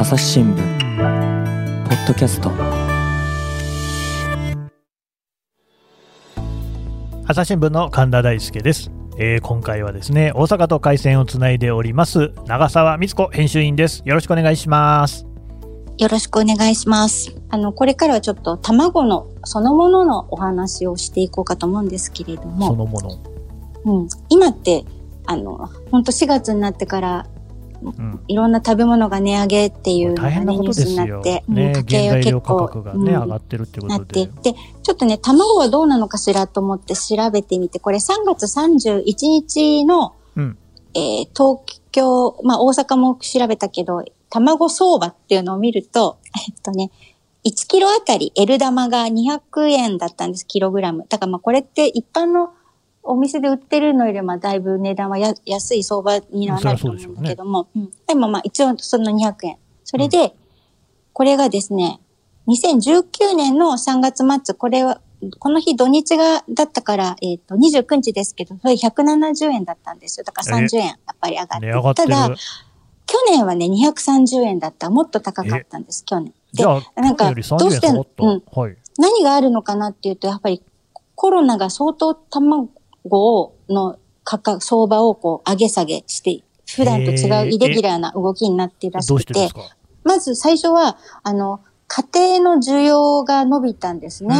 朝日新聞ポッドキャスト。朝日新聞の神田大輔です、えー今回はですね大阪と回線をつないでおります長澤光子編集員です。よろしくお願いします。よろしくお願いします。あの、これからはちょっと卵のそのもののお話をしていこうかと思うんですけれどそも、のもの、うん、今って、あの、本当4月になってから、うん、いろんな食べ物が値上げっていうのがね、ニュースになって、ねうん家計原材料価が結構、ね、うん上がってるってこなとで。って、で、ちょっとね、卵はどうなのかしらと思って調べてみて、これ3月31日の、うん。えー東京、まあ大阪も調べたけど、卵相場っていうのを見ると、えっとね、1キロあたり L 玉が200円だったんです、キログラム。だからまあこれって一般のお店で売ってるのよりもだいぶ値段はや安い相場にはなると思うんだけども、うんでもまあ一応その200円。それで、これがですね、2019年の3月末、これは、この日土日が、だったから、えっ、と、29日ですけど、それ170円だったんですよ。だから30円、やっぱり上がって。ってるただ、去年はね、230円だった。もっと高かったんです、去年。じゃあなんか去年より30どうしてうんはい何があるのかなっていうと、やっぱりコロナが相当卵をの価格、相場をこう上げ下げして、普段と違うイレギュラーな動きになっているらしくててまず最初は、あの、家庭の需要が伸びたんですね。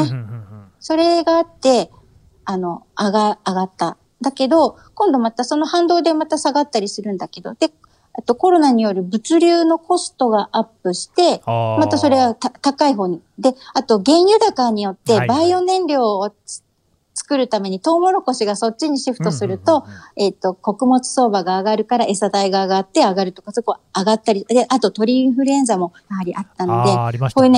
それがあって、あの、上が、上がった。だけど、今度またその反動でまた下がったりするんだけど、で、あとコロナによる物流のコストがアップして、またそれはた高い方に。で、あと原油高によってバイオ燃料をつ作るためにトウモロコシがそっちにシフトすると、えっ、と、穀物相場が上がるから餌代が上がって上がるとか、そこ上がったり、で、あと鳥インフルエンザもやはりあったので、ね。こうい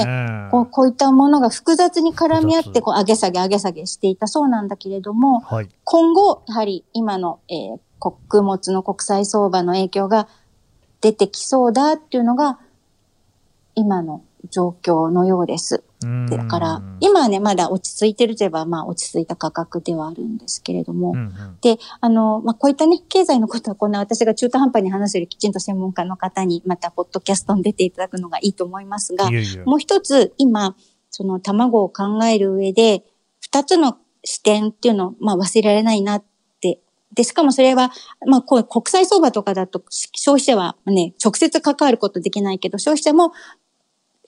うこうこういったものが複雑に絡み合って、こう上げ下げ上げ下げしていたそうなんだけれども、はい。今後、やはり今の、えー穀物の国際相場の影響が出てきそうだっていうのが、今の状況のようです。うんだから、今はね、まだ落ち着いてるといえば、まあ落ち着いた価格ではあるんですけれども、うんうん。で、あの、まあ、こういったね、経済のことはこんな私が中途半端に話せるきちんと専門家の方に、また、ポッドキャストに出ていただくのがいいと思いますがい、えいえ。もう一つ、今、その卵を考える上で、二つの視点っていうのを、まあ、忘れられないなって。で、しかもそれは、まあ、こう、国際相場とかだと、し消費者はね、直接関わることできないけど、消費者も、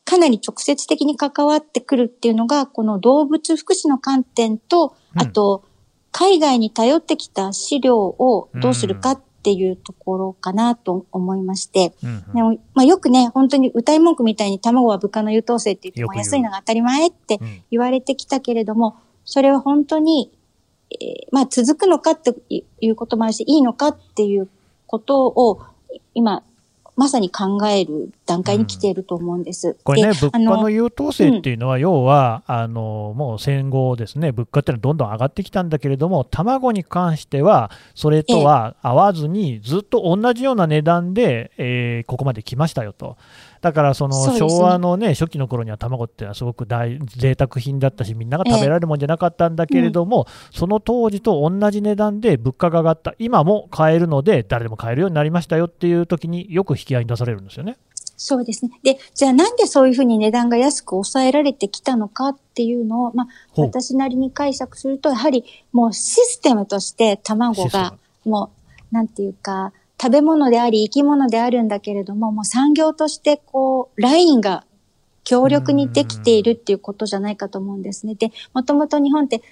かなり直接的に関わってくるっていうのが、この動物福祉の観点と、うん。あと、海外に頼ってきた飼料をどうするかっていうところかなと思いまして、うんうん。でもまあ、よくね、本当に歌い文句みたいに卵は物価の優等生って言っても安いのが当たり前ってうん。言われてきたけれども、それは本当に、えーまあ続くのかっていうこともあるし、いいのかっていうことを今、まさに考える段階に来ていると思うんです。これね、で物価の優等生っていうのは、要は、あのもう戦後ですね、物価っていうのはどんどん上がってきたんだけれども、卵に関しては、それとは合わずに、ずっと同じような値段で、えーここまで来ましたよと。だから、その昭和のね、初期の頃には卵っていうのはすごく大贅沢品だったし、みんなが食べられるもんじゃなかったんだけれども、その当時と同じ値段で物価が上がった、今も買えるので、誰でも買えるようになりましたよっていう時によく引き合いに出されるんですよね。そうですね。で、じゃあなんでそういうふうに値段が安く抑えられてきたのかっていうのを、まあ、私なりに解釈すると、やはりもうシステムとして卵が、もう、なんていうか、食べ物であり生き物であるんだけれども、もう産業としてこう、ラインが強力にできているっていうことじゃないかと思うんですね。で、もともと日本って、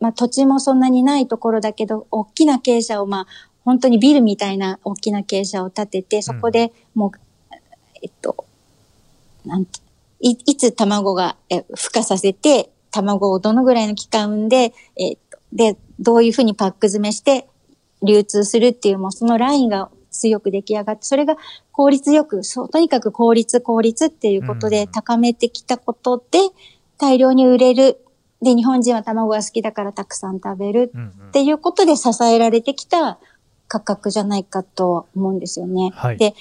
まあ土地もそんなにないところだけど、大きな傾斜をまあ、本当にビルみたいな大きな傾斜を立てて、そこでもう、えっと、なんていいつ卵がえ孵化させて、卵をどのぐらいの期間産んで、えっと、で、どういうふうにパック詰めして流通するっていう、もうそのラインが強く出来上がって、それが効率よく、そう、とにかく効率、効率っていうことでうん高めてきたことで、大量に売れる。で、日本人は卵が好きだからたくさん食べるっていうことで支えられてきた価格じゃないかと思うんですよね。はいで、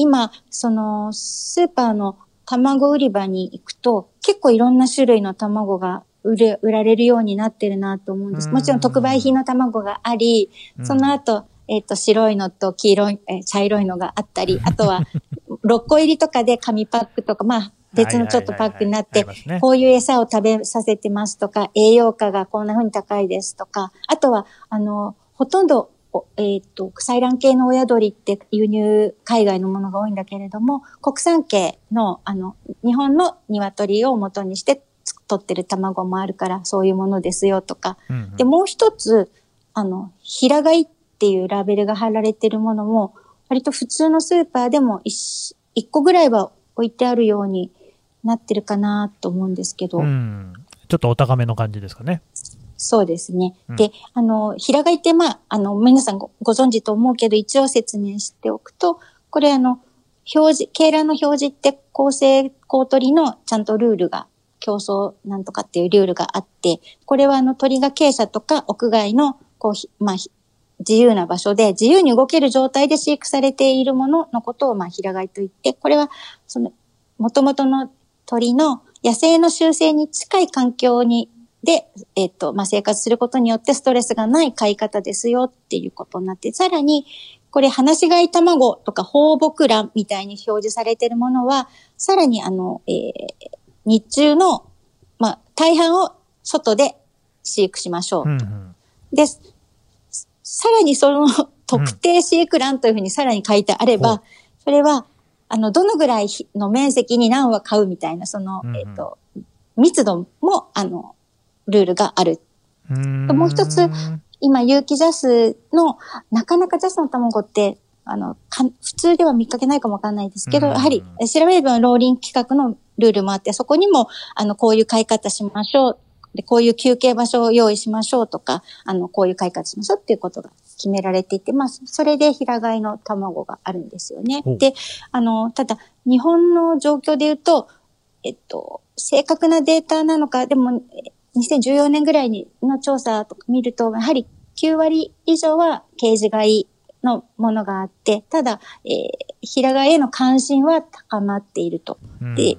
今、その、スーパーの卵売り場に行くと、結構いろんな種類の卵が売れ、売られるようになってるなと思うんです。うん。もちろん特売品の卵があり、その後、えっ、と、白いのと黄色い、えー茶色いのがあったり、あとは、6個入りとかで紙パックとか、まあ、別のちょっとパックになって、こういう餌を食べさせてますとか、栄養価がこんな風に高いですとか、あとは、あの、ほとんど、えっ、ー、と、採卵系の親鳥って輸入、海外のものが多いんだけれども、国産系の、あの、日本の鶏を元にして取ってる卵もあるから、そういうものですよとか。うんうん、で、もう一つ、あの、平飼いっていうラベルが貼られてるものも、割と普通のスーパーでも一個ぐらいは置いてあるようになってるかなと思うんですけど。ちょっとお高めの感じですかね。そうですね。うん、で、あの、平飼いって、まあ、あの、皆さんごご存知と思うけど、一応説明しておくと、これあの、表示、鶏卵の表示って公正公取のちゃんとルールが、競争なんとかっていうルールがあって、これはあの鳥が鶏舎とか屋外の、こう、まあ、自由な場所で自由に動ける状態で飼育されているもののことを、まあ、平飼いと言って、これは、その、元々の鳥の野生の習性に近い環境に、で、えっ、と、まあ、生活することによってストレスがない飼い方ですよっていうことになって、さらに、これ、放し飼い卵とか放牧卵みたいに表示されているものは、さらにあの、えー、日中の、まあ、大半を外で飼育しましょう。と。うんうん、で、さらにその 特定飼育欄というふうにさらに書いてあれば、うん、それは、あの、どのぐらいの面積に何羽買うみたいな、その、うん、えっ、ー、と、密度も、あの、ルールがある。もう一つ、今、有機ジャスの、なかなかジャスの卵って、あの、普通では見かけないかもわかんないですけど、やはり、調べればローリン企画のルールもあって、そこにも、あの、こういう買い方しましょう。で、こういう休憩場所を用意しましょうとか、あの、こういう買い方しましょうっていうことが決められていて、まあ、それで平飼いの卵があるんですよね。で、あの、ただ、日本の状況で言うと、えっと、正確なデータなのか、でも、2014年ぐらいにの調査とか見ると、やはり9割以上はケージ飼いのものがあって、ただ、えー、平飼いへの関心は高まっていると。で、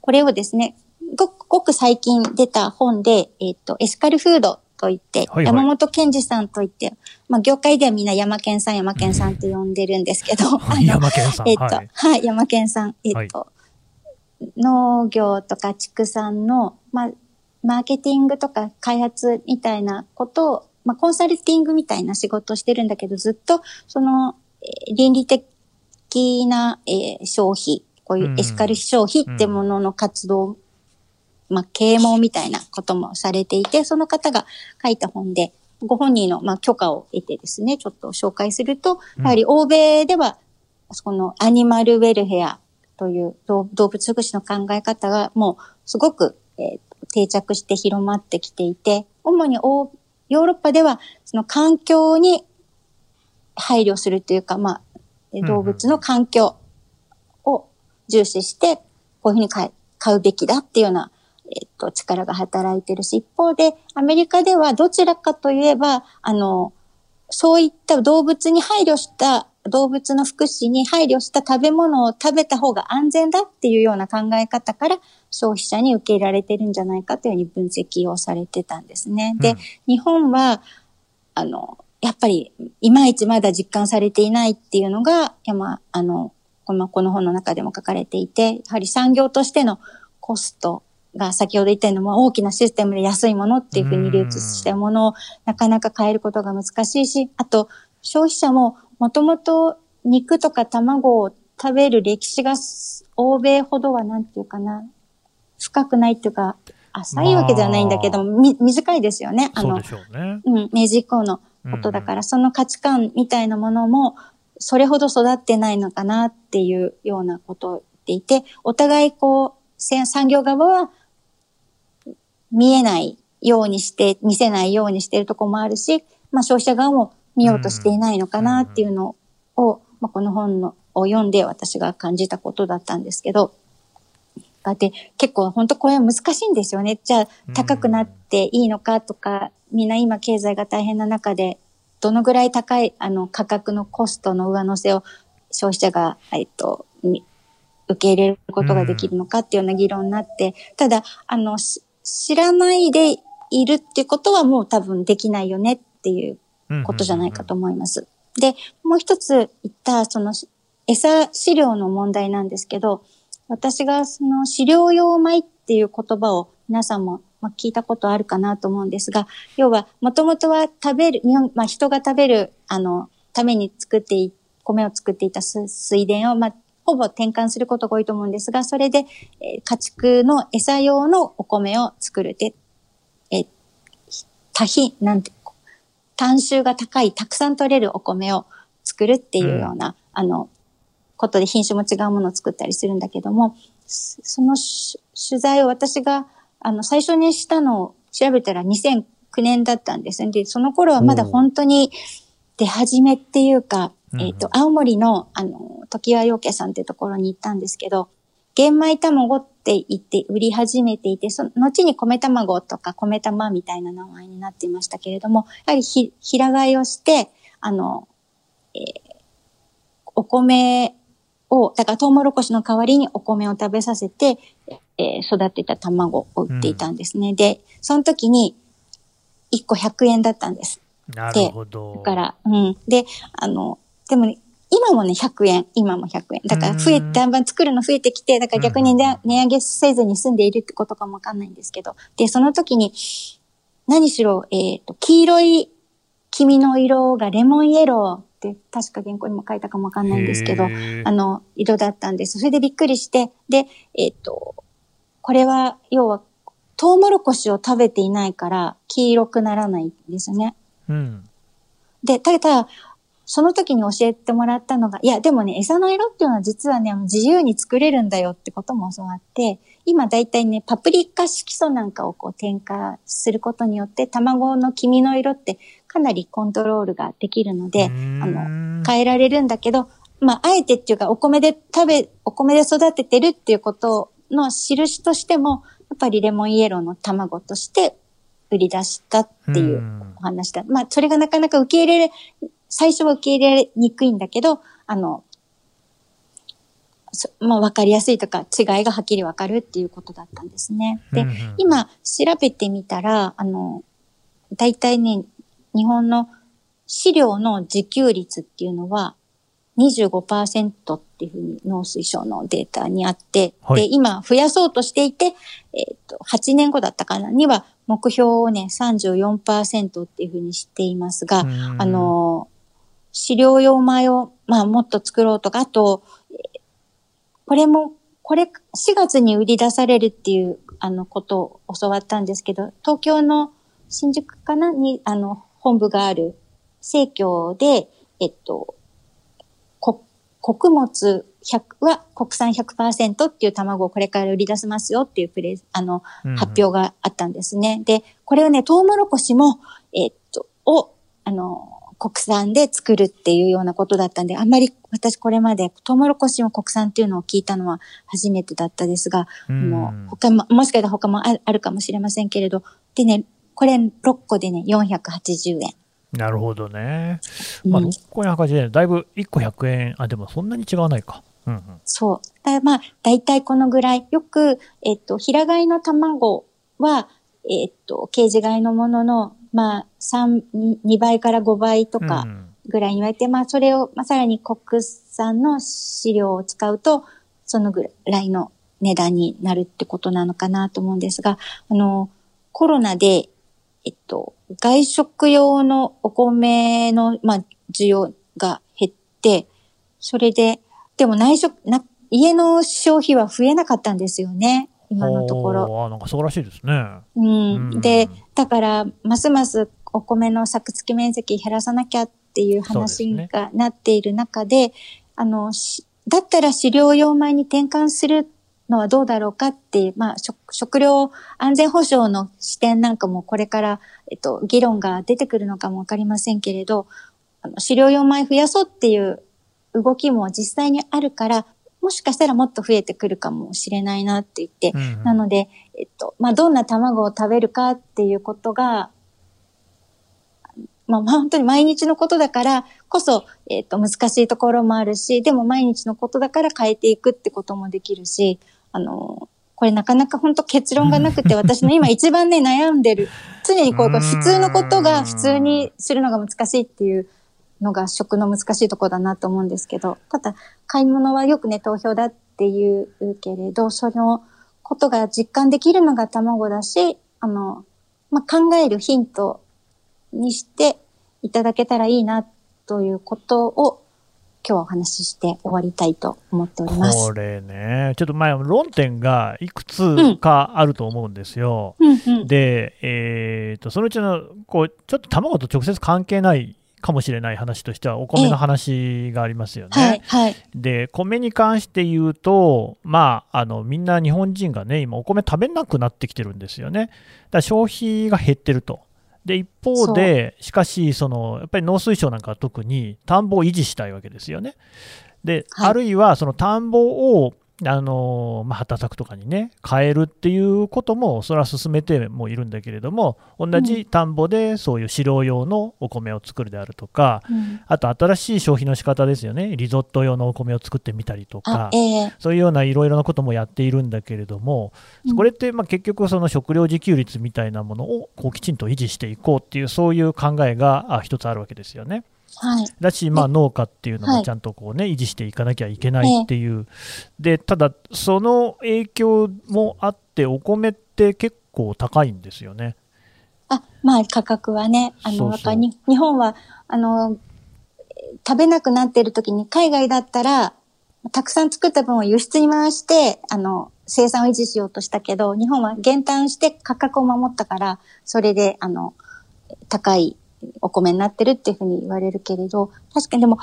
これをですね、ごごく最近出た本で、えっ、ー、と、エスカルフードと言って、はいはい、山本健二さんと言って、まあ、業界ではみんな山健さん、山健さんって呼んでるんですけど、山健さん。えっ、ー、と、はい、はい、山健さん。えっ、ー、と、はい、農業とか畜産の、まあ、マーケティングとか開発みたいなことを、まあ、コンサルティングみたいな仕事をしてるんだけど、ずっと、その、えー、倫理的な、えー、消費、こういうエスカル消費ってものの活動まあ、啓蒙みたいなこともされていて、その方が書いた本で、ご本人の、まあ、許可を得てですね、ちょっと紹介すると、やはり欧米では、このアニマルウェルヘアという動物福祉の考え方がもうすごく、えー、定着して広まってきていて、主にヨーロッパではその環境に配慮するというか、まあ、動物の環境を重視して、こういうふうに買うべきだっていうようなえっと、力が働いてるし、一方で、アメリカではどちらかといえば、あの、そういった動物に配慮した、動物の福祉に配慮した食べ物を食べた方が安全だっていうような考え方から消費者に受け入れられてるんじゃないかというふうに分析をされてたんですね。で、日本は、あの、やっぱり、いまいちまだ実感されていないっていうのが、まあの、このこの本の中でも書かれていて、やはり産業としてのコストが先ほど言ったように大きなシステムで安いものっていうふうに流通したものをなかなか変えることが難しいし、あと消費者ももともと肉とか卵を食べる歴史が欧米ほどはなんていうかな、深くないっていうか、浅いわけではないんだけど、まあ、短いですよね。あの、うね、うん、明治以降のことだから、うん、その価値観みたいなものも、それほど育ってないのかなっていうようなことを言っていて、お互いこう、産業側は見えないようにして、見せないようにしているところもあるし、まあ消費者側も見ようとしていないのかなっていうのを、まあこの本のを読んで私が感じたことだったんですけど、だって結構本当これは難しいんですよね。じゃあ高くなっていいのかとか、みんな今経済が大変な中で、どのぐらい高いあの価格のコストの上乗せを消費者が、えっと、受け入れることができるのかっていうような議論になって、ただ、あの、知らないでいるってことはもう多分できないよねっていうことじゃないかと思います。で、もう一つ言った、その、餌飼料の問題なんですけど、私がその飼料用米っていう言葉を皆さんもまあ、聞いたことあるかなと思うんですが、要は、もともとは食べる、日本、まあ、人が食べる、あの、ために作ってい、米を作っていた水田を、まあ、ほぼ転換することが多いと思うんですが、それで、えー、家畜の餌用のお米を作る。で、えー、多品、なんて、単収が高い、たくさん取れるお米を作るっていうような、うん、あの、ことで品種も違うものを作ったりするんだけども、その取材を私があの、最初にしたのを調べたら2009年だったんですね。で、その頃はまだ本当に出始めっていうか、えっ、ー、と、青森の、あの、時和洋家さんってところに行ったんですけど、玄米卵って言って売り始めていて、その後に米卵とか米玉みたいな名前になっていましたけれども、やはりひ、平飼いをして、あの、えー、お米を、だからトウモロコシの代わりにお米を食べさせて、えー、育てた卵を売っていたんですね。うん、で、その時に1個100円だったんです。なるほど。だから、うん。で、あの、でも、ね、今もね、100円。今も100円。だから増え、だんだん作るの増えてきて、だから逆に、ね、値上げせずに済んでいるってことかもわかんないんですけど。で、その時に、何しろ、えっ、ー、と、黄色い黄身の色がレモンイエローって確か原稿にも書いたかもわかんないんですけど、あの、色だったんです。それでびっくりして、で、えっ、ー、と、これは、要は、トウモロコシを食べていないから黄色くならないんですね。うん。で、ただ、その時に教えてもらったのが、いや、でもね、餌の色っていうのは実はね、自由に作れるんだよってことも教わって、今だいたいね、パプリカ色素なんかをこう添加することによって、卵の黄身の色ってかなりコントロールができるので、あの、変えられるんだけど、まあ、あえてっていうか、お米で食べ、お米で育ててるっていうことの印としても、やっぱりレモンイエローの卵として売り出したっていうお話だ。まあ、それがなかなか受け入れ最初は受け入れにくいんだけど、あの、まあ、わかりやすいとか、違いがはっきりわかるっていうことだったんですね。で、今、調べてみたら、あの、大体ね、日本の飼料の自給率っていうのは、25%っていうふうに農水省のデータにあって、はい、で、今増やそうとしていて、えっ、ー、と、8年後だったかなには目標をね、34%っていうふうにしていますが、あの、飼料用米を、まあ、もっと作ろうとか、あと、これも、これ、4月に売り出されるっていう、あの、ことを教わったんですけど、東京の新宿かなに、あの、本部がある、生協で、えっと、穀物100は国産100%っていう卵をこれから売り出せますよっていうプレあの、発表があったんですね。で、これをね、トウモロコシも、えー、っと、を、あの、国産で作るっていうようなことだったんで、あんまり私これまでトウモロコシも国産っていうのを聞いたのは初めてだったですが、うん、もう他も、もしかしたら他もあるかもしれませんけれど、でね、これ6個でね、480円。なるほどね。まあ、6個480円、だいぶ1個100円、あ、でもそんなに違わないか。うんうん、そう。だまあ、大体このぐらい。よく、えっと、平飼いの卵は、えっと、ケージ飼いのものの、まあ、3、2倍から5倍とかぐらいに言われて、うん、まあ、それを、まあ、さらに国産の飼料を使うと、そのぐらいの値段になるってことなのかなと思うんですが、あの、コロナで、えっと、外食用のお米の、まあ、需要が減って、それで、でも内食、な、家の消費は増えなかったんですよね。今のところ。あなんかそうらしいですね。うん。うん、で、だから、ますますお米の作付面積減らさなきゃっていう話がなっている中で、でね、あの、だったら飼料用米に転換するのはどうだろうかっていう、まあ、食料安全保障の視点なんかもこれから、えっと、議論が出てくるのかもわかりませんけれど、あの飼料用米増やそうっていう動きも実際にあるから、もしかしたらもっと増えてくるかもしれないなって言って、うんうん、なので、えっと、まあ、どんな卵を食べるかっていうことが、まあ、本当に毎日のことだからこそ、えっと、難しいところもあるし、でも毎日のことだから変えていくってこともできるし、あの、これなかなか本当結論がなくて、私の今一番ね、悩んでる。常にこう、普通のことが普通にするのが難しいっていうのが食の難しいところだなと思うんですけど、ただ、買い物はよくね、投票だっていうけれど、そのことが実感できるのが卵だし、あの、まあ、考えるヒントにしていただけたらいいなということを今日はお話しして終わりたいと思っております。これね、ちょっと前、論点がいくつかあると思うんですよ。うんうん、で、えーと、そのうちのこうちょっと卵と直接関係ないかもしれない話としては、お米の話がありますよね。はいはい、で、米に関して言うと、まあ、あのみんな日本人がね、今、お米食べなくなってきてるんですよね。だから消費が減ってると。で一方で、しかしその、やっぱり農水省なんかは特に田んぼを維持したいわけですよね。で、はい、あるいはその田んぼをあのまあ、畑作とかにね、変えるっていうことも、それは進めてもいるんだけれども、同じ田んぼでそういう飼料用のお米を作るであるとか、うん、あと新しい消費の仕方ですよね、リゾット用のお米を作ってみたりとか、えー、そういうようないろいろなこともやっているんだけれども、うん、これってまあ結局、その食料自給率みたいなものをこうきちんと維持していこうっていう、そういう考えが一つあるわけですよね。はい、だし、まあ、農家っていうのもちゃんとこう、ね、維持していかなきゃいけないっていう、でただ、その影響もあって、お米って結構高いんですよね。あまあ、価格はね、あの日本はあの食べなくなってる時に、海外だったら、たくさん作った分を輸出に回して、あの、生産を維持しようとしたけど、日本は減反して価格を守ったから、それで、あの、高いお米になってるっていうふうに言われるけれど、確かにでも、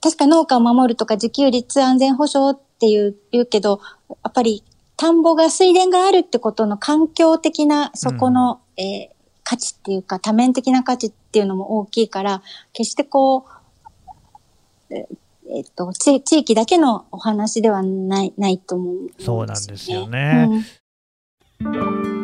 確か農家を守るとか自給率安全保障っていう言うけど、やっぱり田んぼが水田があるってことの環境的なそこの、うん、えー、価値っていうか多面的な価値っていうのも大きいから、決してこう、ええっと、地域だけのお話ではない、ないと思う、ね、そうなんですよね。うん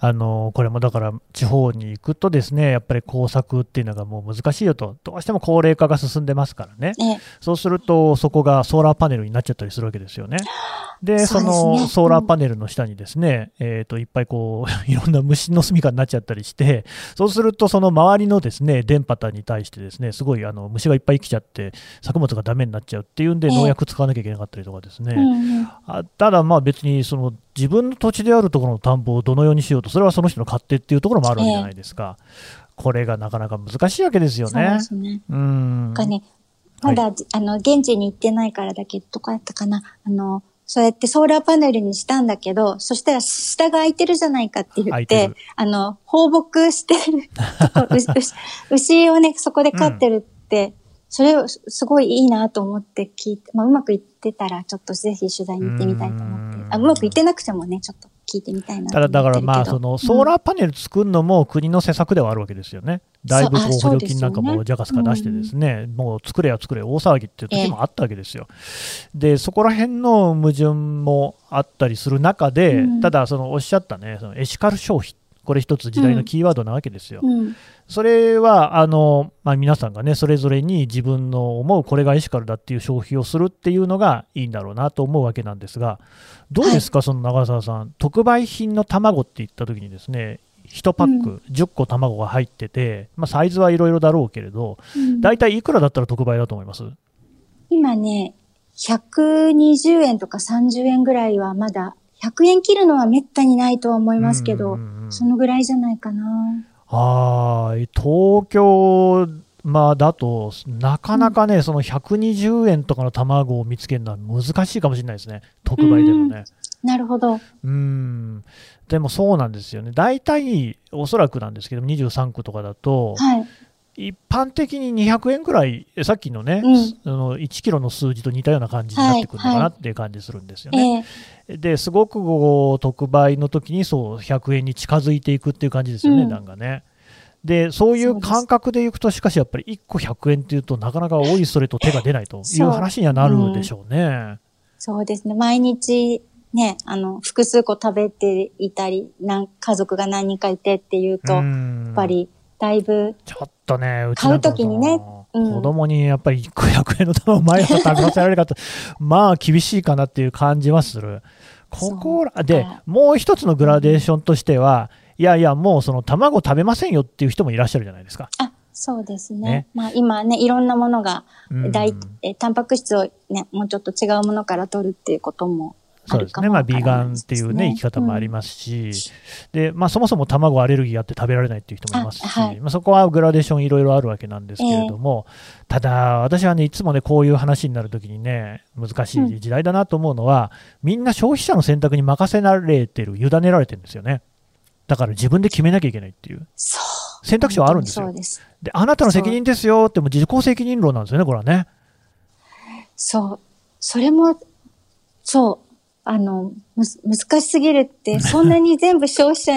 あのこれもだから地方に行くとですねやっぱり工作っていうのがもう難しいよと。どうしても高齢化が進んでますからね、そうするとそこがソーラーパネルになっちゃったりするわけですよね。で、そのソーラーパネルの下にですね、えっ、と、いっぱいこう、いろんな虫の住処になっちゃったりして、そうするとその周りのですね、電波に対してですね、すごいあの虫がいっぱい来ちゃって、作物がダメになっちゃうっていうんで、農薬使わなきゃいけなかったりとかですね。あただまあ別にその自分の土地であるところの田んぼをどのようにしようと、それはその人の勝手っていうところもあるわけじゃないですか。これがなかなか難しいわけですよね。そうですね。うん。ね、まだ、はい、あの、現地に行ってないからだけど、どこやったかなあの、そうやってソーラーパネルにしたんだけど、そしたら下が空いてるじゃないかって言って、あの、放牧してる 牛をね、そこで飼ってるって、うん、それをすごいいいなと思って聞いて、まあ、うまくいってたら、ちょっとぜひ取材に行ってみたいと思って、うあうまくいってなくてもね、ちょっと聞いてみたいなただだからまあそのソーラーパネル作るのも国の施策ではあるわけですよね。だいぶこう補助金なんかもジャカスカ出してですね、もう作れや作れ大騒ぎっていう時もあったわけですよ。でそこら辺の矛盾もあったりする中で、ただそのおっしゃったねそのエシカル消費これ一つ時代のキーワードなわけですよ。うん、それはあの、まあ、皆さんがねそれぞれに自分の思うこれがエシカルだっていう消費をするっていうのがいいんだろうなと思うわけなんですがどうですか、はい、その長澤さん。特売品の卵って言った時にですね1パック10個卵が入ってて、まあ、サイズはいろいろだろうけれど、大体いくらだったら特売だと思います？今ね120円とか30円ぐらいはまだ100円切るのはめったにないとは思いますけど、そのぐらいじゃないかな。はい、東京まあ、だと、なかなかね、うん、その120円とかの卵を見つけるのは難しいかもしれないですね、特売でもね。なるほど。うん。でもそうなんですよね。大体、おそらくなんですけど、23区とかだと、はい、一般的に200円くらい、さっきのね、うん、の1キロの数字と似たような感じになってくるのかなっていう感じするんですよね。はいはい、ですごく特売の時にそう100円に近づいていくっていう感じですよね、うん、がね。でそういう感覚でいくと、しかしやっぱり1個100円っていうと、なかなか多いそれと手が出ないという話にはなるでしょうね。そうですね。毎日、ね、あの、複数個食べていたり、なん家族が何人かいてっていうと、やっぱり、だいぶ。ちょっとね、うち買うときにね、うん、子供にやっぱり1個100円の玉を毎朝食べさせられるかと、まあ厳しいかなっていう感じはする。ここら、で、もう一つのグラデーションとしては、いやいや、もうその卵食べませんよっていう人もいらっしゃるじゃないですか。あそうですね。ねまあ今ね、いろんなものが、大、え、タンパク質をね、もうちょっと違うものから取るっていうこともそうですね、まあ、ビーガンっていうね、生き方もありますし、うん、で、まあ、そもそも卵アレルギーあって食べられないっていう人もいますし、はい、まあ、そこはグラデーションいろいろあるわけなんですけれども、えー、ただ、私はね、いつもね、こういう話になるときにね、難しい時代だなと思うのは、うん、みんな消費者の選択に任せられてる、委ねられてるんですよね。だから自分で決めなきゃいけないっていう。選択肢はあるんですよ。であなたの責任ですよっても自己責任論なんですよね、これはね。そう。それも、そう。あの、む、難しすぎるって、そんなに全部消費者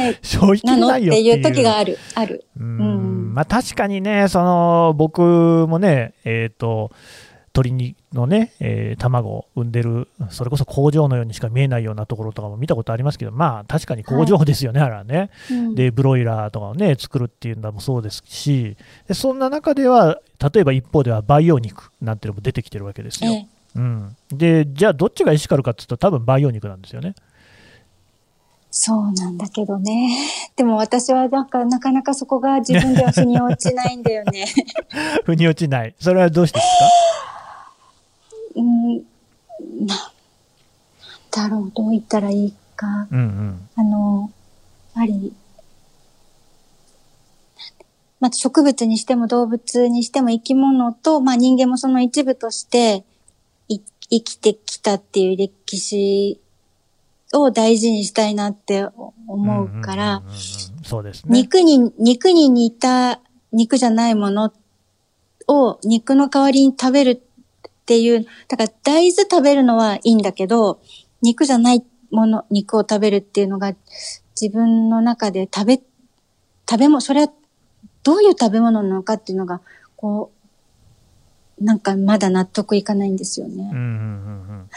なの？っていう時がある、ある。うん。まあ確かにね、その、僕もね、えっ、ー、と、鳥のね、えー、卵を産んでる、それこそ工場のようにしか見えないようなところとかも見たことありますけど、まあ確かに工場ですよね、はい、あれはね、うん、で、ブロイラーとかをね、作るっていうのもそうですし、でそんな中では、例えば一方では培養肉なんていうのも出てきてるわけですよ。ええうん、でじゃあどっちがエシカルかっていうと多分培養肉なんですよね。そうなんだけどね。でも私はなんかなかなかそこが自分では腑に落ちないんだよね。腑に落ちない。それはどうしてですか？うん、な、だろう、どう言ったらいいか。うんうん、あの、やはり、まあ、植物にしても動物にしても生き物と、まあ、人間もその一部として生きてきたっていう歴史を大事にしたいなって思うから、そうですね。肉に、肉に似た肉じゃないものを肉の代わりに食べるっていう、だから大豆食べるのはいいんだけど、肉じゃないもの、肉を食べるっていうのが自分の中で食べ、食べ物、それはどういう食べ物なのかっていうのが、こう、なんかまだ納得いかないんですよね。うんうんうんうん。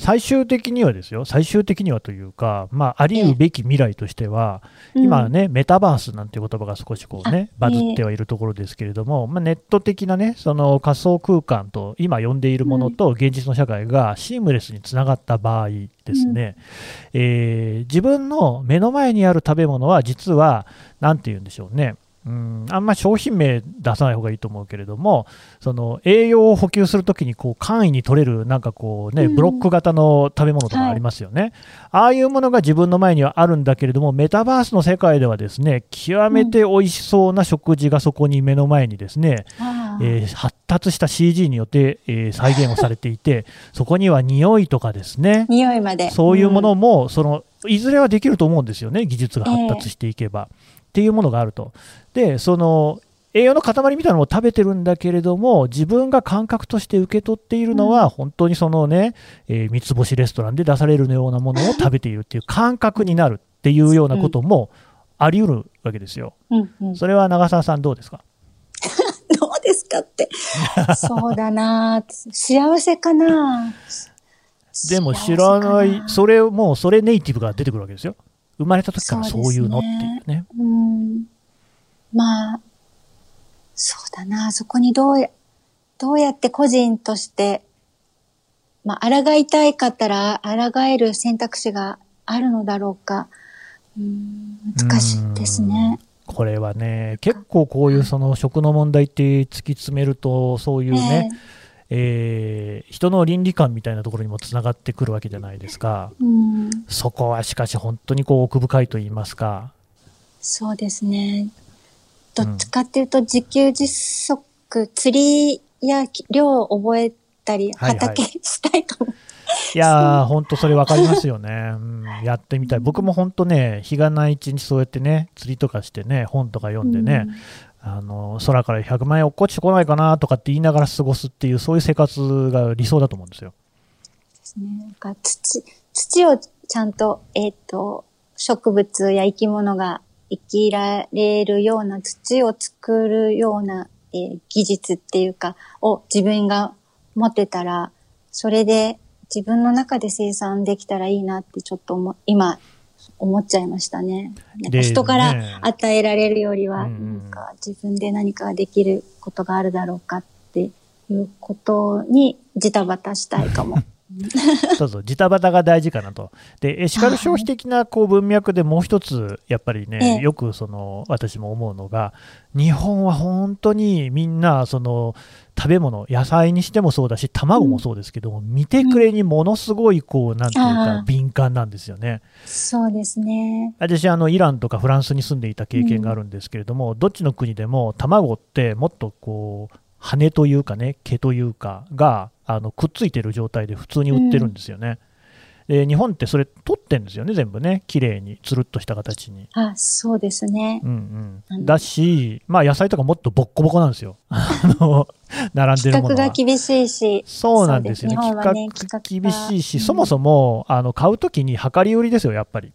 最終的にはですよ、最終的にはというか、まあ、ありうべき未来としては、え今ね、メタバースなんていう言葉が少しこうね、バズってはいるところですけれども、まあ、ネット的なね、その仮想空間と、今呼んでいるものと現実の社会がシームレスにつながった場合ですね、うん、えー、自分の目の前にある食べ物は、実は、なんて言うんでしょうね、うん。あんま商品名出さない方がいいと思うけれども、その栄養を補給するときにこう簡易に取れる、なんかこうね、ブロック型の食べ物とかありますよね、はい、ああいうものが自分の前にはあるんだけれども、メタバースの世界ではですね極めて美味しそうな食事がそこに目の前にですね、うん、えー、発達した CG によって、えー、再現をされていて、そこには匂いとかですね、匂いまで。そういうものも、そのいずれはできると思うんですよね、技術が発達していけば。えーっていうものがあると。で、その栄養の塊みたいなのを食べてるんだけれども、自分が感覚として受け取っているのは、本当にそのね、えー、三つ星レストランで出されるようなものを食べているっていう感覚になるっていうようなこともあり得るわけですよ。うんうん、それは長澤さんどうですか？どうですかって。そうだな幸せかなでも知らない、それ、もうそれネイティブが出てくるわけですよ。生まれた時からそういうのっていうね。う、ね、ん。まあ、そうだな、そこにどうや、どうやって個人として、まあ、抗いたいかったら、抗える選択肢があるのだろうか。うん、難しいですね。これはね、結構こういうその食の問題って突き詰めると、そういうね、えー、人の倫理観みたいなところにもつながってくるわけじゃないですか、うん、そこはしかし本当にこう奥深いと言いますか。そうですね。どっちかっていうと自給自足、うん、釣りや漁を覚えたり畑したい。と思う、はいはいいやー、本当それ分かりますよね、うん、やってみたい、僕も本当ね、日がない一日そうやってね、釣りとかしてね、本とか読んでね、あの空から100万円落っこちてこないかなとかって言いながら過ごすっていう、そういう生活が理想だと思うんですよ。ですね。なんか土、土をちゃんと、えっ、ー、と、植物や生き物が生きられるような土を作るような、えー技術っていうか、を自分が持ってたら、それで自分の中で生産できたらいいなってちょっと思、今、思っちゃいましたね。なんかで人からね与えられるよりは、自分で何かができることがあるだろうかっていうことにジタバタしたいかも。そうそう、ジタバタが大事かなと。で、エシカル消費的なこう文脈でもう一つ、やっぱりえね、えよくその私も思うのが、日本は本当にみんな、その食べ物、野菜にしてもそうだし、卵もそうですけども、見てくれにものすごい、こう、なんていうあかあ、敏感なんですよね。そうですね。私あの、イランとかフランスに住んでいた経験があるんですけれども、どっちの国でも卵ってもっとこう羽というかね、毛というかがあのくっついてる状態で普通に売ってるんですよね。で日本ってそれ取ってんですよね、全部ね、綺麗に、つるっとした形に。あ、そうですねう。んうん、だし、まあ、野菜とかもっとボッコボコなんですよ、あの並んで規るものは。格が厳しいし。そうなんですよね、ね規格厳しいし、うんそもそもあの買うときに量り売りですよ、やっぱり。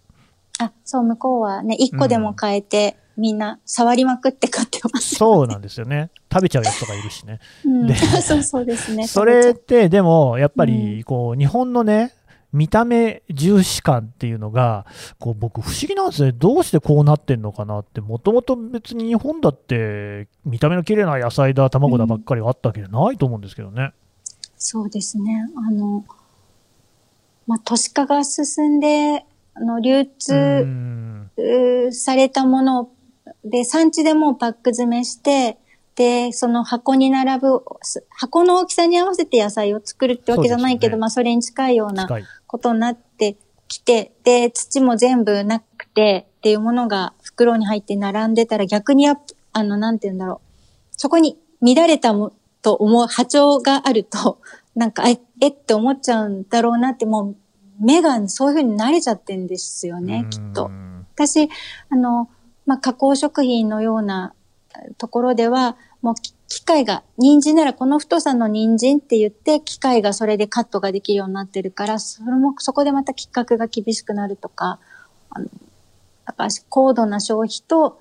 あ、そう、向こうはね、一個でも変えて、みんな触りまくって買ってます。そうなんですよね。食べちゃうやつとかいるしね。うんで そうそうですね。それって、でも、やっぱり、こう、日本のね、見た目重視感っていうのが、こう、僕、不思議なんですね。どうしてこうなってんのかなって、もともと別に日本だって、見た目の綺麗な野菜だ、卵だばっかりあったわけじゃないと思うんですけどね。そうですね。あの、まあ、都市化が進んで、あの、流う通、されたものをで、産地でもうパック詰めして、で、その箱に並ぶ、す箱の大きさに合わせて野菜を作るってわけじゃないけど、ねまあそれに近いような。ことになってきて、で、土も全部なくてっていうものが袋に入って並んでたら逆にやっあの、なんて言うんだろう。そこに乱れたもと思う波長があると、なんか、え、えって思っちゃうんだろうなって、もう目がそういうふうに慣れちゃってんですよね、きっとう。ん私、あの、まあ、加工食品のようなえーところでは、もう機械が、人参ならこの太さの人参って言って、機械がそれでカットができるようになってるから、それも、そこでまた規格が厳しくなるとか、あの、だから高度な消費と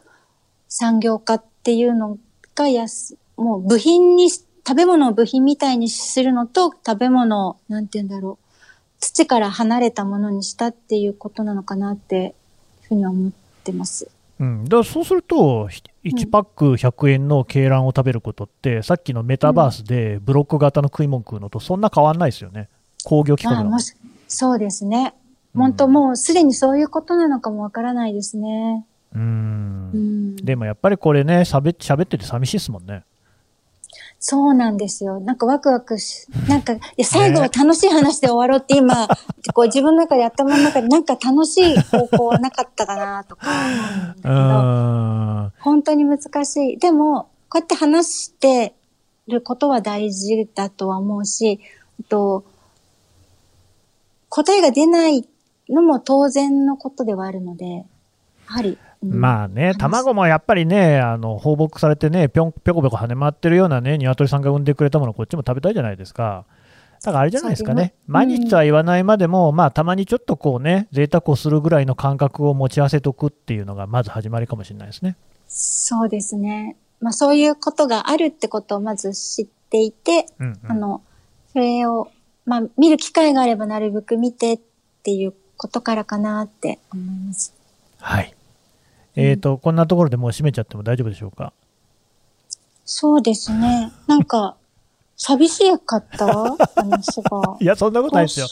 産業化っていうのがやす、もう部品に、食べ物を部品みたいにするのと、食べ物を、なんて言うんだろう、土から離れたものにしたっていうことなのかなって、いうふうに思ってます。うん、だからそうすると、ひ1パック100円の鶏卵を食べることって、さっきのメタバースでブロック型の食い物食うのとそんな変わんないですよね、工業機構ではまあも。し、そうですね。うん本当もうすでにそういうことなのかもわからないですね。ううんん。でもやっぱりこれね、しゃべ喋ってて寂しいですもんね。そうなんですよ。なんかワクワクし、なんか、いや、最後は楽しい話で終わろうって今、こう自分の中で頭の中でなんか楽しい方向はなかったかなとか思うんだうけど。本当に難しい。でも、こうやって話してることは大事だとは思うし、と、答えが出ないのも当然のことではあるので、やはり、うんまあね、話卵もやっぱりね、あの放牧されてね、ぴょんぴょこぴょこ跳ね回ってるようなね、鶏さんが産んでくれたもの、こっちも食べたいじゃないですか。だからあれじゃないですかね、毎日とは言わないまでも、まあ、たまにちょっとこうね、贅沢をするぐらいの感覚を持ち合わせておくっていうのが、まず始まりかもしれないですね。そうですね。まあそういうことがあるってことをまず知っていて、うんうんあの、それを、まあ見る機会があればなるべく見てっていうことからかなって思います。はい。えっ、と、こんなところでもう閉めちゃっても大丈夫でしょうか？そうですね。なんか、寂しかった？話が。いや、そんなことないですよ。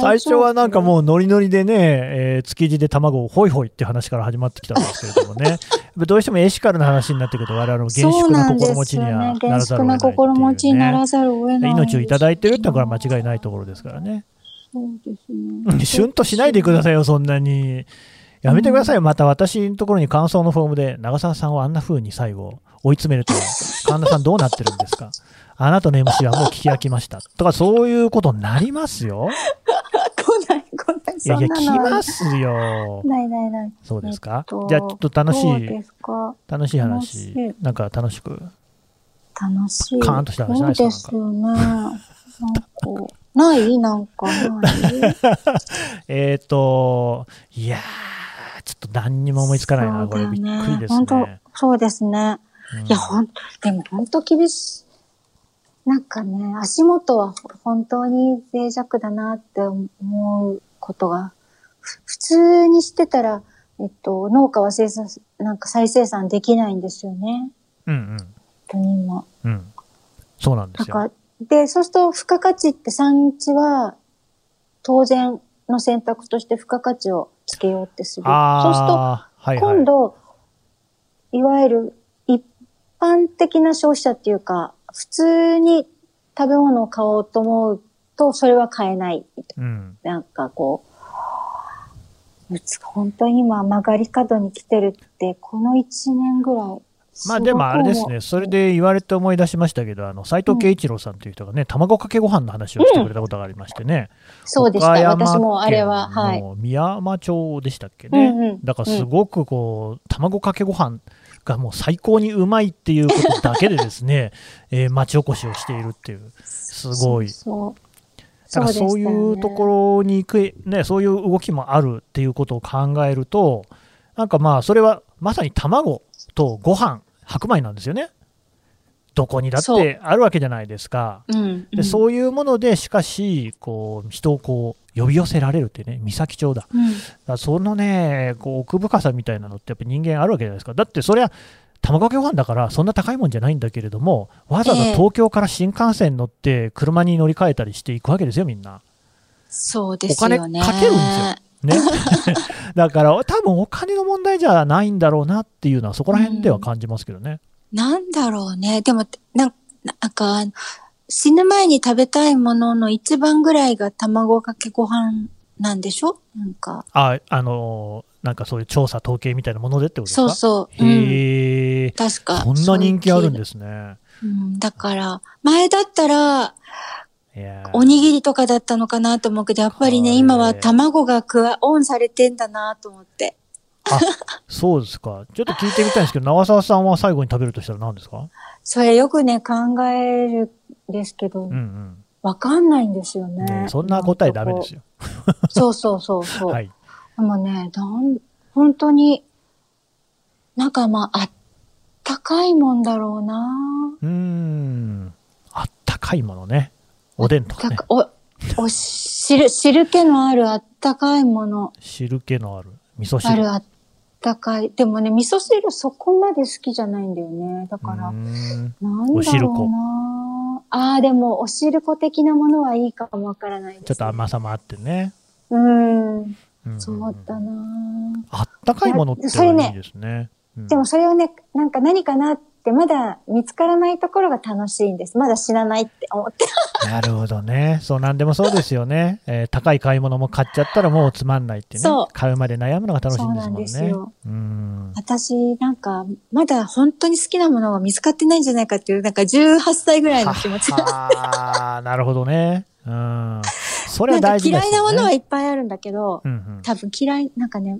最初はなんかもうノリノリでね、えー築地で卵をホイホイって話から始まってきたんですけれどもね、どうしてもエシカルな話になってくると、我々も厳粛な心持ちにはね。なら厳ざるを得ないっていう、ね。粛な心持ちにならざるを得ない。命をいただいてるってのはこれは間違いないところですからね。そうですうんね。シュンとしないでくださいよ、そんなに。やめてくださいよ、また私のところに感想のフォームで、長澤さんをあんな風に最後、追い詰めると、神田さんどうなってるんですか？あなたの MC はもう聞き飽きました。とか、そういうことになりますよ。来ない、来ない。いやいや、来ますよ。ないないない。そうですか、えっとじゃあ、ちょっと楽しい、楽しい話い、なんか楽しく？楽しい。カーンとした話ないですか？そうですよね。なんか、ない？なんかない？えっ、と、いやー、ちょっと何にも思いつかないな、これ。びっくりです本当ね。そうですね。うんいや、ほん、でも本当厳しい。なんかね、足元は本当に脆弱だなって思うことが、ふ普通にしてたら、えっと、農家は生産、なんか再生産できないんですよね。うんうん。本当に今。うん。そうなんですよ。なんか、で、そうすると付加価値って産地は、当然の選択として付加価値をつけようってする。そうすると、はいはい。今度、いわゆる一般的な消費者っていうか、普通に食べ物を買おうと思うと、それは買えない。うん。なんかこう、本当に今曲がり角に来てるって、この1年ぐらい。まあでもあれですね、それで言われて思い出しましたけど、あの、斎藤圭一郎さんという人がね、卵かけご飯の話をしてくれたことがありましてね。そうでした。私もあれは、はい。宮山町でしたっけね。うんうんだからすごくこう、卵かけご飯がもう最高にうまいっていうことだけでですね、えー町おこしをしているっていう、すごい。そう。だからそういうところに行く、ね、そういう動きもあるっていうことを考えると、なんかまあ、それはまさに卵とご飯白米なんですよね。どこにだっそうてあるわけじゃないですか。ろ。うん。でそういうもので、しかし、こう、人をこう、呼び寄せられるってね、三崎町だ。うん。らそのね、こう、奥深さみたいなのってやっぱ人間あるわけじゃないですか。だってそりゃ、卵かけご飯だからそんな高いもんじゃないんだけれども、わざわざええ東京から新幹線乗って車に乗り換えたりしていくわけですよ、みんな。そうでお金すよね。かけるんですよ。ね。だから、多分お金の問題じゃないんだろうなっていうのは、そこら辺では感じますけどね。なんだろうね。でも、なんなんか、死ぬ前に食べたいものの一番ぐらいが卵かけご飯なんでしょ？なんか。あ、あのーなんかそういう調査、統計みたいなものでってことですか？そうそう。うん。へえ、確か。そんな人気あるんす。ですね。うん。だから、前だったら、おにぎりとかだったのかなと思うけど、やっぱりね、はい今は卵が加わオンされてんだなと思って。あ、そうですか。ちょっと聞いてみたいんですけど、長澤さんは最後に食べるとしたら何ですか？それよくね、考えるんですけどうんう、ん。わかんないんですよね。ねそんな答えダメですよ。よ。そうそうそうそう。はい。でもね、なん、本当に、なんかまあ、あったかいもんだろうなうーん。あったかいものね。おでんとかねお、お汁、汁気のあるあったかいもの、汁気のある味噌あ汁。るあったかい。でもね、味噌汁そこまで好きじゃないんだよね。だから、うーんなんだろうなああ、でも、お汁粉的なものはいいかもわからないです、ちょっと甘さもあってね。うん。うんうんそうだなあったかいものっていやそれねいいですね。うんでもそれをね、なんか何かなってまだ見つからないところが楽しいんです。まだ知らないって思って。なるほどね。そう、なんでもそうですよね。えー高い買い物も買っちゃったらもうつまんないってねそう。買うまで悩むのが楽しいんですもんね。そうなんですようん。私、なんか、まだ本当に好きなものが見つかってないんじゃないかっていう、なんか18歳ぐらいの気持ち。ああ、なるほどね。うん。それなは大事ですよね。なものはいっぱいあるんだけど、うん多分嫌い、なんかね、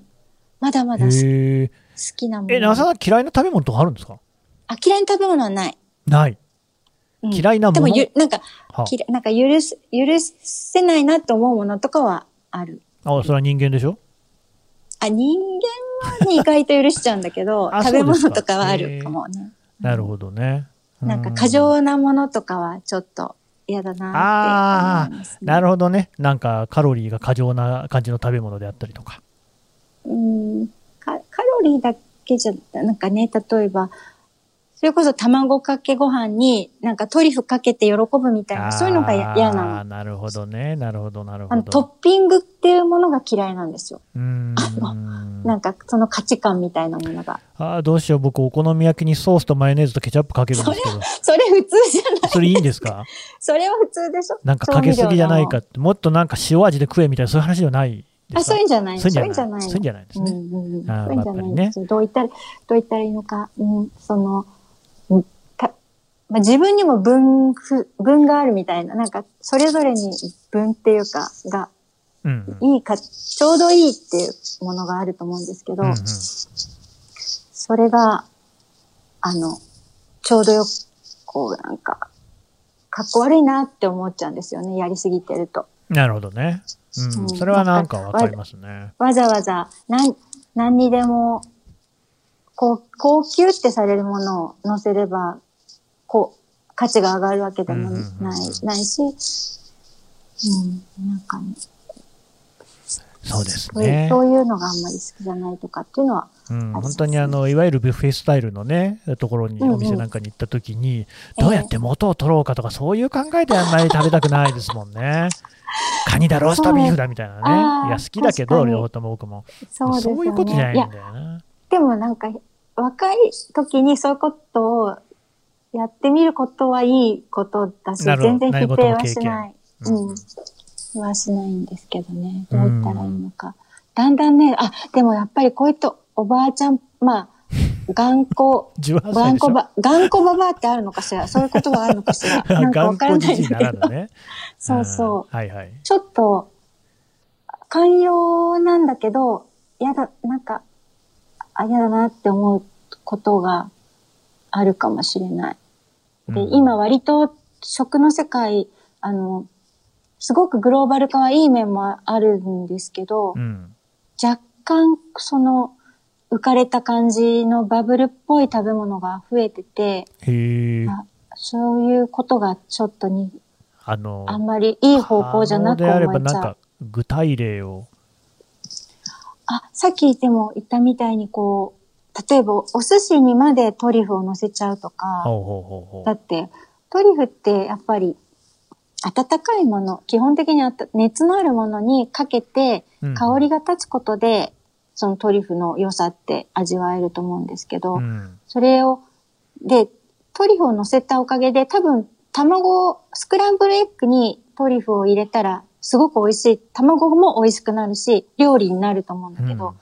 まだまうん。だ好きなもの。え、なささん嫌いな食べ物とかあるんですか？あ、嫌いな食べ物はない。ない。うん嫌いなもの？でもゆ、なんか、は嫌いなんか許す、許せないなと思うものとかはある。あ、それは人間でしょ？あ、人間は意外と許しちゃうんだけど あ、食べ物とかはあるかもね。なるほどね。なんかう過剰なものとかはちょっと嫌だなって思います、ね。なるほどね。なんかカロリーが過剰な感じの食べ物であったりとか。うんカカロリーだけじゃ、なんかね、例えば、それこそ卵かけご飯になんかトリュフかけて喜ぶみたいな、そういうのがや嫌なの。なるほどね。なるほど、なるほど。トッピングっていうものが嫌いなんですよ。うーん。なんかその価値観みたいなものが。あーどうしよう。僕、お好み焼きにソースとマヨネーズとケチャップかけるんですけど。それ普通じゃない。それいいんですか？それは普通でしょなんかかけすぎじゃないかって。もっとなんか塩味で食えみたいな、そういう話ではないあ、そういうんじゃないそういうんじゃのない。そういうんじゃないですね。うんうんうん。そういうんじゃないですよ。どう言ったら、どう言ったらいいのか。うん、その、まあ、自分にも分ふ、分があるみたいな、なんか、それぞれに分っていうか、が、うんいいか、ちょうどいいっていうものがあると思うんですけど、うん。うんうんそれが、あの、ちょうどよく、こう、なんか、かっこ悪いなって思っちゃうんですよね、やりすぎてると。なるほどね。うん。うんそれはなんかわかりますね。わざわざ、なん、何にでも、高級ってされるものを乗せれば、こう、価値が上がるわけでもうんうんうんない、ないし、うん、なんかね、そうですね。そういうのがあんまり好きじゃないとかっていうのは、うん、本当にあのいわゆるビュッフェスタイルのね、ところに、うんうんお店なんかに行った時に、ええどうやって元を取ろうかとか、そういう考えであんまり食べたくないですもんね。カニだ、ローストビーフだみたいなあね。ーいや、好きだけど、両方とも僕も。そう。そういうことじゃないんやだ、よな。でもなんか、若い時にそういうことをやってみることはいいことだし、全然否定はし何ない。うん。はしないんですけどね。どう言ったらいいのか。だんだんね、あ、でもやっぱりこういったおばあちゃん、まあ、頑固、18歳でしょ？頑固ば、頑固ばばあってあるのかしらそういう言葉あるのかしら なんかわ頑からないんだけど。ね。そうそう。んはいはい。ちょっと、寛容なんだけど、やだ、なんか、あ、やだなって思うことがあるかもしれない。で、うん今割と食の世界、あの、すごくグローバル化はいい面もあるんですけど、うん。若干その浮かれた感じのバブルっぽい食べ物が増えてて、そういうことがちょっとに、あの、あんまりいい方向じゃなく可能であれば、思えちゃう。なんか、具体例を。あ、さっきでも言ったみたいにこう、例えばお寿司にまでトリュフを乗せちゃうとか、ほうほうほう。だってトリュフってやっぱり温かいもの、基本的に熱のあるものにかけてうん香りが立つことで、そのトリュフの良さって味わえると思うんですけど、うん。それを、で、トリュフを乗せたおかげで多分卵を、スクランブルエッグにトリュフを入れたらすごく美味しい。卵も美味しくなるし、料理になると思うんだけど、うん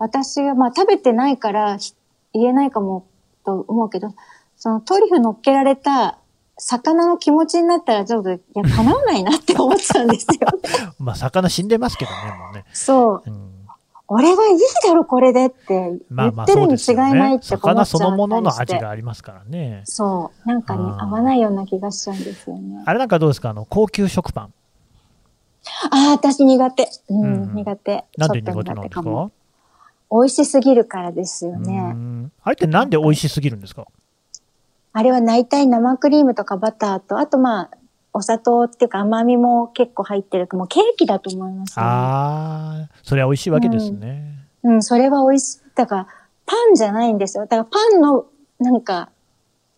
私が、まあ食べてないからひ言えないかもと思うけど、そのトリュフ乗っけられた魚の気持ちになったらちょっと、いや、叶わないなって思っちゃうんですよ。まあ、魚死んでますけどね、もうね。そう。うん。俺はいいだろ、これでってまあまあ、言ってるに違いないね。って思っちゃったりして。魚そのものの味がありますからね。そう。なんかね、うん合わないような気がしちゃうんですよね。あれなんかどうですか？あの、高級食パン。ああ、私苦手。うん、うん苦手。なんで苦手なんですか？も。美味しすぎるからですようね。んあれってなんで美味しすぎるんですか？あれは大体生クリームとかバターと、あとまあ、お砂糖っていうか甘みも結構入ってる。もうケーキだと思いますね。ああ、それは美味しいわけですね。うん、それは美味しい。だから、パンじゃないんですよ。だからパンの、なんか、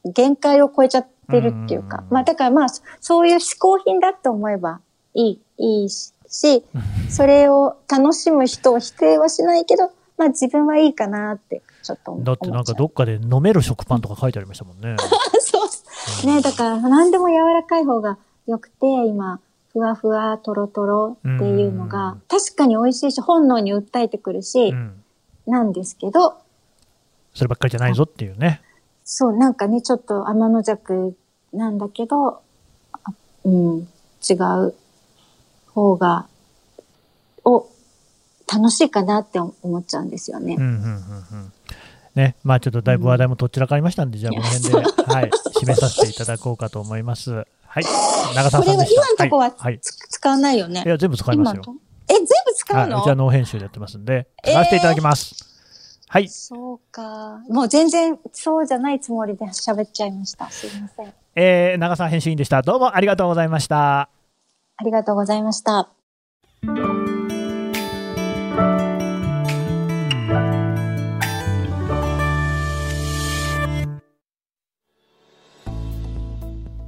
限界を超えちゃってるっていうか。うんまあ、だからまあ、そそういう嗜好品だと思えばいい、いいし、それを楽しむ人を否定はしないけど、まあ自分はいいかなって、ちょっと思っちゃう。だってなんかどっかで飲める食パンとか書いてありましたもんね。そう。ね、だから何でも柔らかい方が良くて、今、ふわふわ、とろとろっていうのうがん、確かに美味しいし、本能に訴えてくるしう、ん。なんですけど、そればっかりじゃないぞっていうね。そう、なんかね、ちょっと天の弱なんだけど、あうん、違う方が、を、楽しいかなって思っちゃうんですよねうん。うんうんうん。ね、まあちょっとだいぶ話題もとっちらかりましたんで、じゃあこの辺で、はい、締めさせていただこうかと思います。はい。長澤これはさんでした。今のとこははい。つ使わないよねい。や、全部使いますよ。え、全部使うの、はい。じゃあ、ノー編集でやってますんで、使わせていただきます。はい。そうか。もう全然そうじゃないつもりで喋っちゃいました。すいません。えー、長澤編集員でした。どうもありがとうございました。ありがとうございました。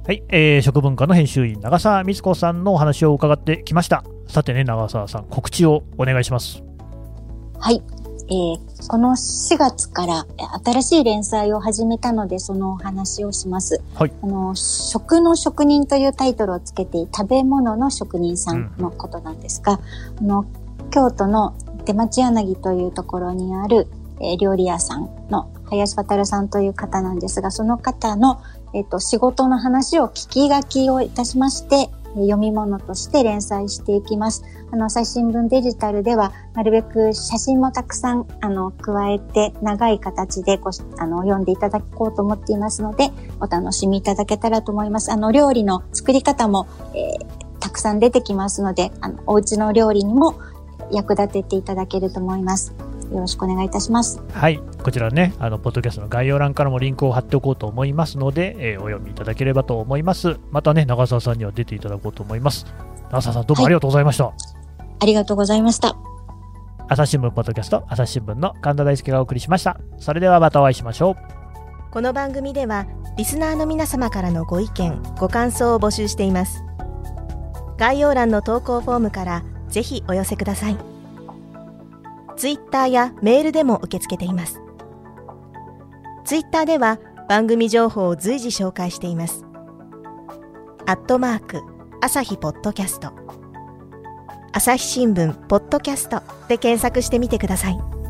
はい、えー、食文化の編集員、長澤光子さんのお話を伺ってきました。さてね、長澤さん、告知をお願いします。はい。えーこの4月からえ新しい連載を始めたので、そのお話をします。はいあの、食の職人というタイトルをつけて、食べ物の職人さんのことなんですが、あの、京都の出町柳というところにある、えー料理屋さんの林渉さんという方なんですが、その方の、えっ、と、仕事の話を聞き書きをいたしまして、えー読み物として連載していきます。あの、最新聞デジタルでは、なるべく写真もたくさん、あの、加えて、長い形でご、あの、読んでいただこうと思っていますので、お楽しみいただけたらと思います。あの、料理の作り方も、えーたくさん出てきますので、あの、お家の料理にも役立てていただけると思います。よろしくお願いいたします。はい、こちらね、あのポッドキャストの概要欄からもリンクを貼っておこうと思いますので、えーお読みいただければと思います。またね、長澤さんには出ていただこうと思います。長澤さん、どうもありがとうございました。ありがとうございました。朝日新聞ポッドキャスト、朝日新聞の神田大輔がお送りしました。それではまたお会いしましょう。この番組ではリスナーの皆様からのご意見ご感想を募集しています概要欄の投稿フォームからぜひお寄せくださいツイッターやメールでも受け付けています。ツイッターでは番組情報を随時紹介しています。アットマーク朝日ポッドキャスト。朝日新聞ポッドキャストで検索してみてください。